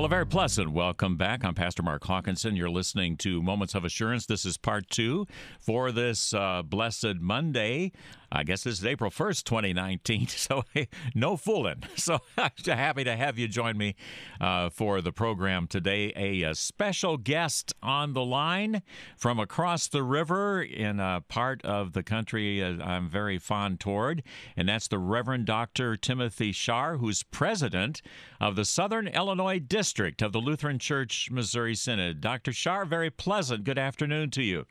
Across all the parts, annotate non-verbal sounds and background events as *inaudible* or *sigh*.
Well, a very pleasant welcome back. I'm Pastor Mark Hawkinson. You're listening to Moments of Assurance. This is part two for this uh, blessed Monday. I guess this is April 1st, 2019. *laughs* So, no fooling. *laughs* So, I'm happy to have you join me uh, for the program today. A, a, special guest on the line from across the river in a part of the country uh, I'm very fond toward, and that's the Reverend Dr. Timothy Scharr, who's president of the Southern Illinois District of the Lutheran Church Missouri Synod. Dr. Scharr, very pleasant. Good afternoon to you.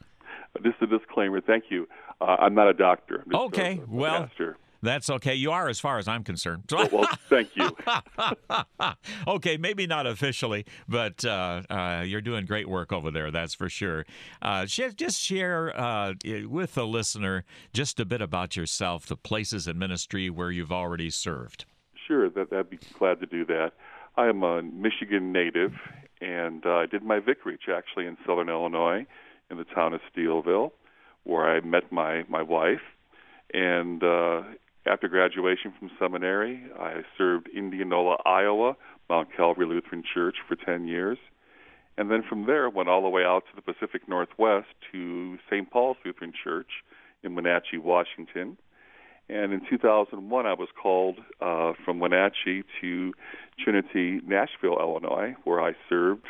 Just a disclaimer. Thank you. Uh, I'm not a doctor. okay, a, a well. Pastor. That's okay. You are, as far as I'm concerned. well, well, thank you. *laughs* okay, maybe not officially, but uh, uh, you're doing great work over there. That's for sure. Uh, just share uh, with the listener just a bit about yourself, the places in ministry where you've already served. Sure, that I'd be glad to do that. I am a Michigan native, and uh, I did my vicarage actually in Southern Illinois, in the town of Steelville where I met my my wife, and uh, after graduation from seminary, I served Indianola, Iowa, Mount Calvary Lutheran Church for 10 years. And then from there, went all the way out to the Pacific Northwest to St. Paul's Lutheran Church in Wenatchee, Washington. And in 2001, I was called uh, from Wenatchee to Trinity, Nashville, Illinois, where I served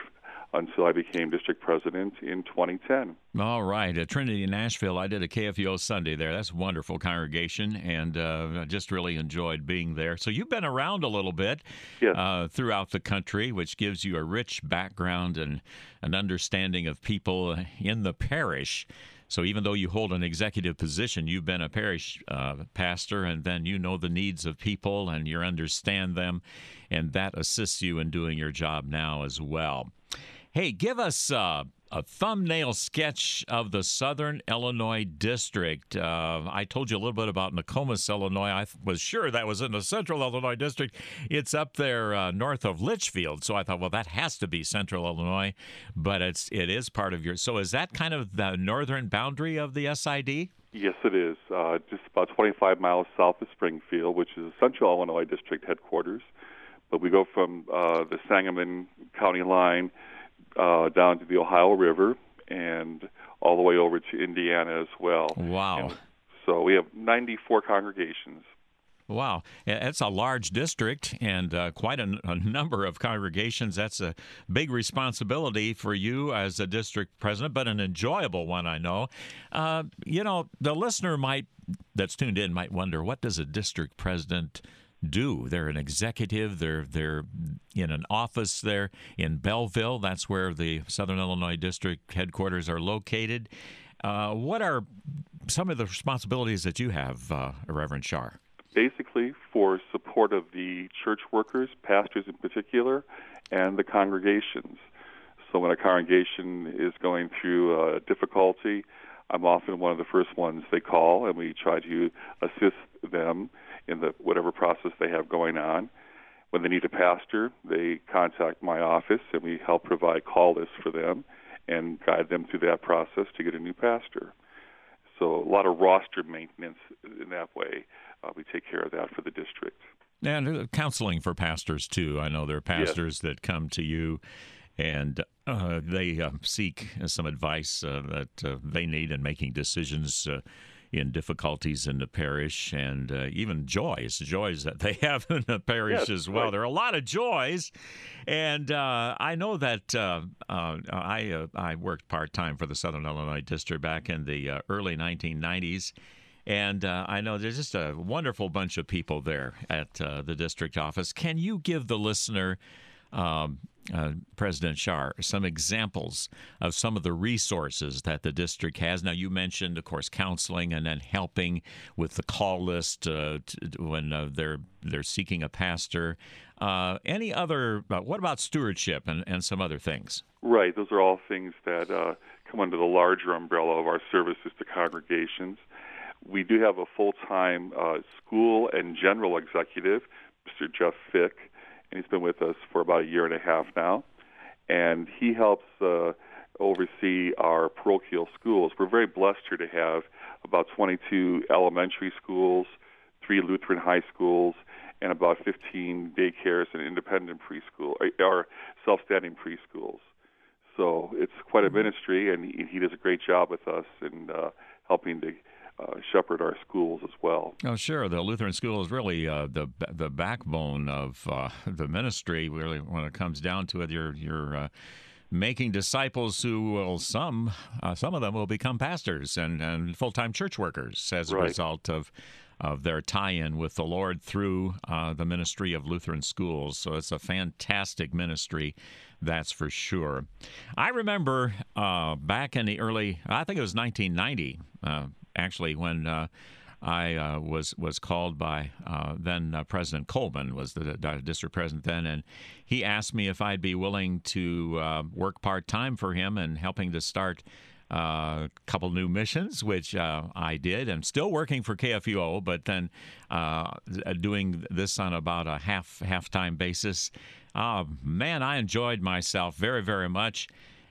until I became district president in 2010. All right. At Trinity in Nashville, I did a KFUO Sunday there. That's a wonderful congregation, and uh, I just really enjoyed being there. So you've been around a little bit yes. uh, throughout the country, which gives you a rich background and an understanding of people in the parish. So even though you hold an executive position, you've been a parish uh, pastor, and then you know the needs of people and you understand them, and that assists you in doing your job now as well. Hey, give us uh, a thumbnail sketch of the Southern Illinois District. Uh, I told you a little bit about Nokomis, Illinois. I was sure that was in the Central Illinois District. It's up there uh, north of Litchfield, so I thought, well, that has to be Central Illinois, but it's it is part of your. So is that kind of the northern boundary of the SID? Yes, it is. Uh, just about 25 miles south of Springfield, which is Central Illinois District headquarters. But we go from uh, the Sangamon County line uh, down to the Ohio River and all the way over to Indiana as well. Wow. And so we have 94 congregations. Wow, that's a large district and uh, quite a, a, number of congregations. That's a big responsibility for you as a district president, but an enjoyable one, I know. Uh, you know, the listener might that's tuned in might wonder what does a district president do. They're an executive. They're they're in an office there in Belleville. That's where the Southern Illinois District headquarters are located. Uh, what are some of the responsibilities that you have, uh, Reverend Scharr? Basically, for support of the church workers, pastors in particular, and the congregations. So when a congregation is going through a difficulty, I'm often one of the first ones they call, and we try to assist them in the whatever process they have going on. When they need a pastor, they contact my office, and we help provide call lists for them and guide them through that process to get a new pastor. So a lot of roster maintenance in that way. Uh, we take care of that for the district. And uh, counseling for pastors too. I know there are pastors yes. that come to you and uh, they uh, seek some advice uh, that uh, they need in making decisions in difficulties in the parish and uh, even joys, joys that they *laughs* have in the parish yes, as well. Right. There are a lot of joys, and uh, I know that uh, uh I uh, I worked part time for the Southern Illinois District back in the uh, early 1990s. And I know there's just a wonderful bunch of people there at the district office. Can you give the listener um, uh, President Scharr, some examples of some of the resources that the district has. Now, you mentioned, of course, counseling and then helping with the call list uh, to, when uh, they're they're seeking a pastor. Uh, any other? Uh, what about stewardship and, and some other things? Right. Those are all things that uh, come under the larger umbrella of our services to congregations. We do have a full time school and general executive, Mr. Jeff Fick and he's been with us for about a year and a half now. And he helps uh, oversee our parochial schools. We're very blessed here to have about 22 elementary schools, three Lutheran high schools, and about 15 daycares and independent preschool or self-standing preschools. So it's quite a mm-hmm. ministry, and he, he does a great job with us in uh, helping to shepherd our schools as well. Oh, sure. The Lutheran school is really uh, the the backbone of uh, *laughs* the ministry. Really, when it comes down to it, you're you're uh, making disciples who will some uh, some of them will become pastors and, and full time church workers as a result of of their tie-in with the Lord through uh, the ministry of Lutheran schools. So it's a fantastic ministry, that's for sure. I remember uh, back in the early, I think it was 1990, uh, actually, when. Uh, I uh, was was called by uh, then President Coleman was the, district president then, and he asked me if I'd be willing to work part time for him and helping to start a uh, couple new missions, which uh, I did. I'm still working for KFUO, but then uh, doing this on about a half half time basis. Uh, man, I enjoyed myself very very much,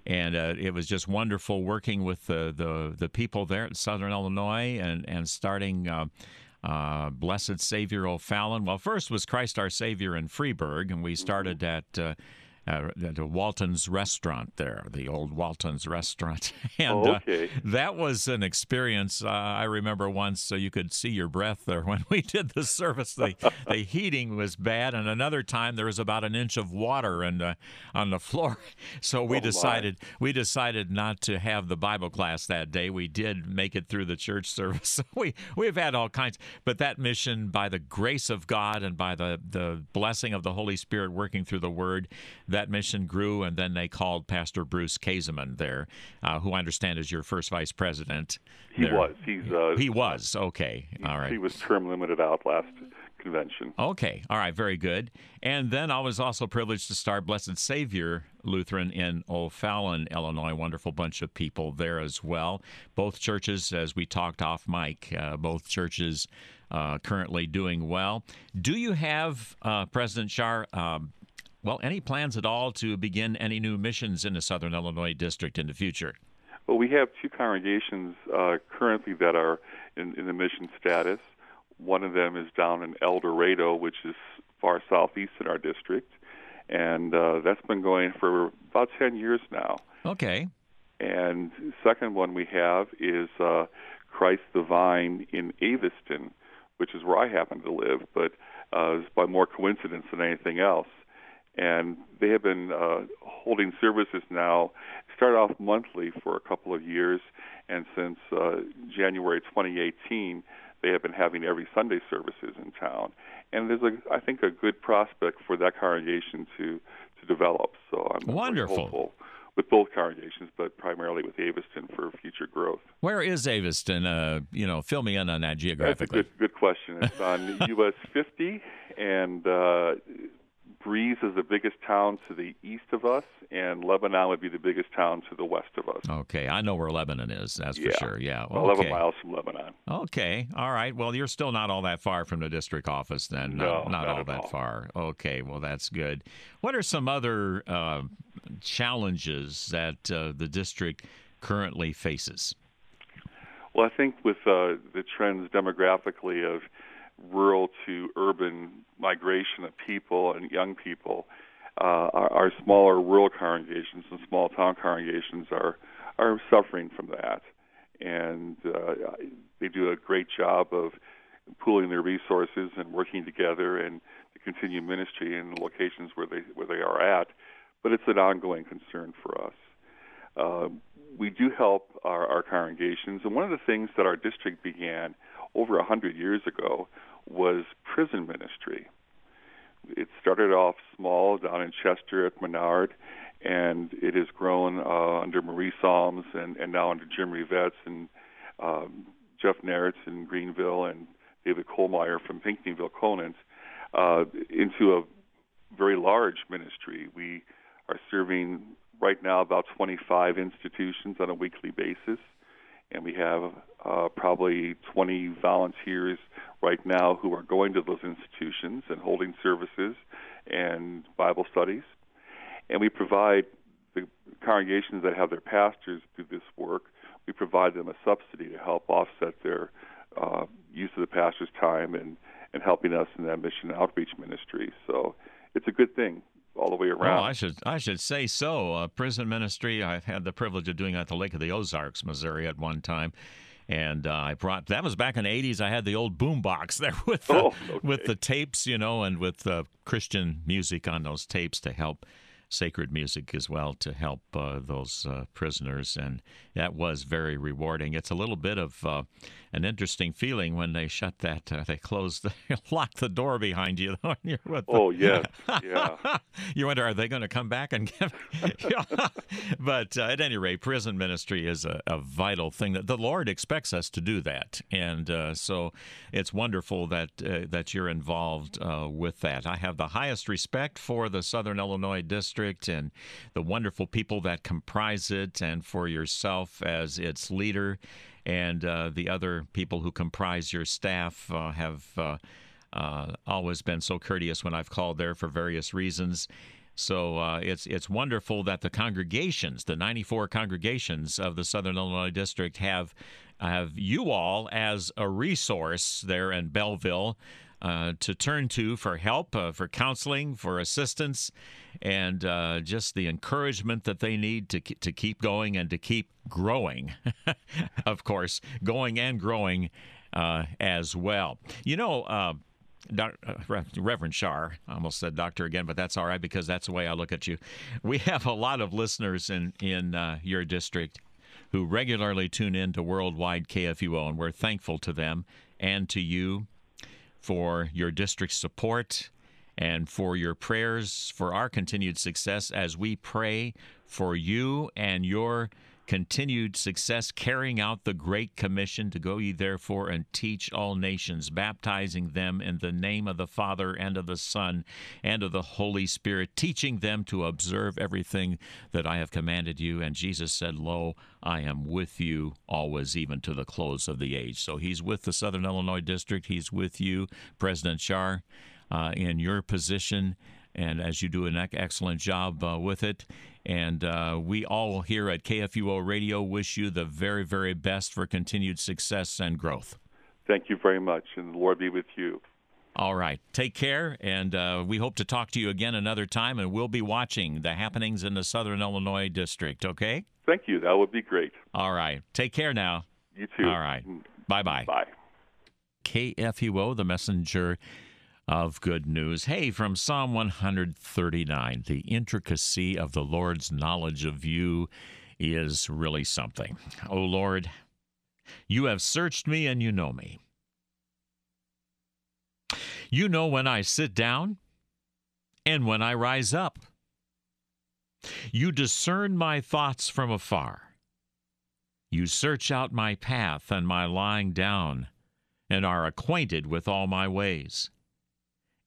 and uh, it was just wonderful working with the, the the people there in Southern Illinois and and starting. Uh, Blessed Savior O'Fallon. Well, first was Christ Our Savior in Freeburg, and we started at uh, the Walton's restaurant there, the old Walton's restaurant. *laughs* and oh, okay. uh, that was an experience. Uh, I remember once so you could see your breath there *laughs* when we did the service. The, *laughs* the heating was bad. And another time there was about an inch of water and uh, on the floor. So we oh, decided my. we decided not to have the Bible class that day. We did make it through the church service. we we've had all kinds, but that mission by the grace of God and by the the blessing of the Holy Spirit working through the Word, that mission grew, and then they called Pastor Bruce Kazeman there, uh, who I understand is your first vice president. He there. was. He's. Uh, he was. Okay. He, All right. He was term limited out last convention. Okay. All right. Very good. And then I was also privileged to start Blessed Savior Lutheran in O'Fallon, Illinois. Wonderful bunch of people there as well. Both churches, as we talked off mic, uh, both churches uh, currently doing well. Do you have, uh, President Scharr, um, well, any plans at all to begin any new missions in the Southern Illinois district in the future? Well, we have two congregations uh, currently that are in, in, the mission status. One of them is down in Eldorado, which is far southeast in our district, and uh, that's been going for about 10 years now. Okay. And second one we have is uh, Christ the Vine in Aviston, which is where I happen to live, but uh, by more coincidence than anything else and they have been uh, holding services now. Start off monthly for a couple of years, and since uh, January 2018, they have been having every Sunday services in town. And there's a, I think, a good prospect for that congregation to to develop. So I'm wonderful. hopeful with both congregations, but primarily with Aviston for future growth. Where is Aviston? Uh, you know, fill me in on that geographically. That's a good, good question. It's on *laughs* US 50, and uh, Breese is the biggest town to the east of us, and Lebanon would be the biggest town to the west of us. Okay, I know where Lebanon is. That's yeah. for sure. Yeah, okay. eleven miles from Lebanon. Okay, all right. Well, you're still not all that far from the district office, then. No, not, not, all that all. far. Okay, well, that's good. What are some other uh, challenges that uh, the district currently faces? Well, I think with uh, the trends demographically of rural to urban migration of people and young people, uh, our, our smaller rural congregations and small town congregations are are suffering from that, and uh, they do a great job of pooling their resources and working together and to continue ministry in the locations where they where they are at. But it's an ongoing concern for us. Uh, we do help our, our congregations, and one of the things that our district began over a hundred years ago was prison ministry. It started off small down in Chester at Menard, and it has grown uh, under Marie Psalms and, and now under Jim Rivets and um, Jeff Naretz in Greenville and David Kohlmeyer from Pinckneyville Conant uh, into a very large ministry. We are serving right now about 25 institutions on a weekly basis, and we have uh, probably 20 volunteers right now who are going to those institutions and holding services and Bible studies. And we provide the congregations that have their pastors do this work, we provide them a subsidy to help offset their uh, use of the pastor's time and, and helping us in that mission outreach ministry. So it's a good thing all the way around. Oh, I should I should say so. Uh, prison ministry. I've had the privilege of doing at the Lake of the Ozarks, Missouri, at one time. And uh, I brought that was back in the '80s. I had the old boom box *laughs* there with the, oh, okay. with the tapes, you know, and with uh, Christian music on those tapes to help sacred music as well to help uh, those uh, prisoners, and that was very rewarding. It's a little bit of uh, an interesting feeling when they shut that, uh, they close, the, *laughs* lock the door behind you. oh yes, yeah. *laughs* you wonder, are they going to come back and give? *laughs* but uh, at any rate, prison ministry is a, a, vital thing that the Lord expects us to do that, and uh, so it's wonderful that that you're involved with that. I have the highest respect for the Southern Illinois District district and the wonderful people that comprise it, and for yourself as its leader, and uh, the other people who comprise your staff uh, have uh, uh always been so courteous when I've called there for various reasons. So uh, it's it's wonderful that the congregations, the 94 congregations of the Southern Illinois District, have have you all as a resource there in Belleville uh, to turn to for help, uh, for counseling, for assistance, and uh, just the encouragement that they need to to keep going and to keep growing. *laughs* of course, going and growing uh, as well. You know. Uh, uh, Reverend Scharr, I almost said doctor again, but that's all right because that's the way I look at you. We have a lot of listeners in in your district who regularly tune in to Worldwide KFUO, and we're thankful to them and to you for your district support and for your prayers for our continued success as we pray for you and your continued success carrying out the Great Commission to go ye therefore and teach all nations, baptizing them in the name of the Father and of the Son and of the Holy Spirit, teaching them to observe everything that I have commanded you. And Jesus said, Lo, I am with you always, even to the close of the age. So he's with the Southern Illinois District. He's with you, President Scharr, uh, in your position and as you do an excellent job uh, with it. And uh, we all here at KFUO Radio wish you the very, very best for continued success and growth. Thank you very much, and the Lord be with you. All right. Take care, and uh, we hope to talk to you again another time, and we'll be watching the happenings in the Southern Illinois District, okay? Thank you. That would be great. All right. Take care now. You too. All right. Bye-bye. Bye. KFUO, the messenger of good news. Hey, from Psalm 139, the intricacy of the Lord's knowledge of you is really something. O oh Lord, you have searched me and you know me. You know when I sit down and when I rise up. You discern my thoughts from afar. You search out my path and my lying down, and are acquainted with all my ways.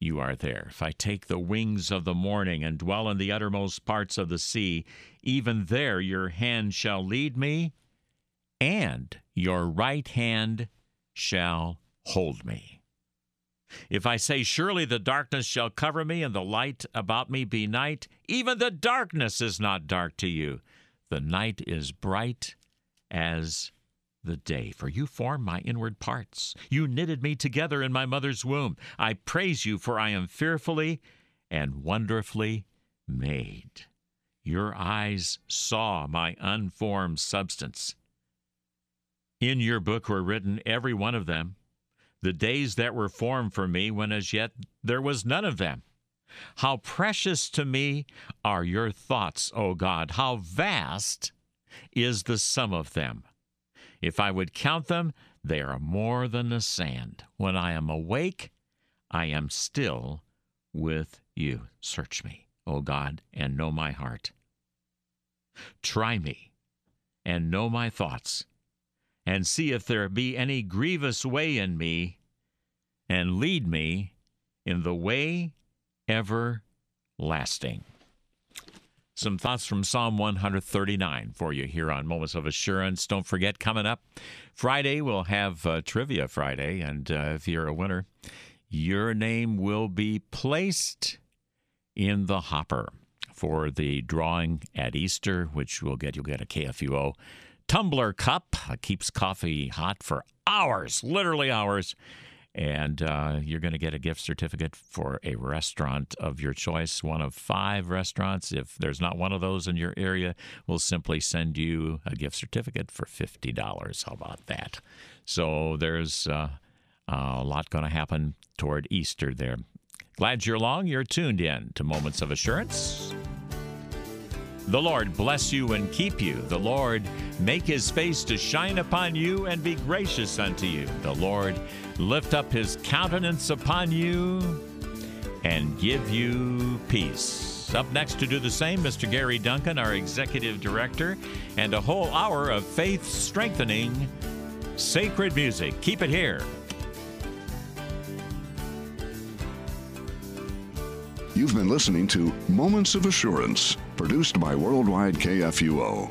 you are there. If I take the wings of the morning and dwell in the uttermost parts of the sea, even there your hand shall lead me, and your right hand shall hold me. If I say, Surely the darkness shall cover me, and the light about me be night, even the darkness is not dark to you. The night is bright as the day, for you formed my inward parts. You knitted me together in my mother's womb. I praise you, for I am fearfully and wonderfully made. Your eyes saw my unformed substance. In your book were written, every one of them, the days that were formed for me when as yet there was none of them. How precious to me are your thoughts, O God! How vast is the sum of them! If I would count them, they are more than the sand. When I am awake, I am still with you. Search me, O God, and know my heart. Try me and know my thoughts, and see if there be any grievous way in me, and lead me in the way everlasting. Some thoughts from Psalm 139 for you here on Moments of Assurance. Don't forget, coming up Friday, we'll have uh, Trivia Friday. And uh, if you're a winner, your name will be placed in the hopper for the drawing at Easter, which will get you'll get a KFUO tumbler cup. It keeps coffee hot for hours, literally hours and uh, you're going to get a gift certificate for a restaurant of your choice, one of five restaurants. If there's not one of those in your area, we'll simply send you a gift certificate for $50. How about that? So there's uh, a lot going to happen toward Easter there. Glad you're along. You're tuned in to Moments of Assurance. The Lord bless you and keep you. The Lord make his face to shine upon you and be gracious unto you. The Lord lift up his countenance upon you and give you peace. Up next to do the same, Mr. Gary Duncan, our executive director, and a whole hour of faith strengthening sacred music. Keep it here. You've been listening to Moments of Assurance, produced by Worldwide KFUO.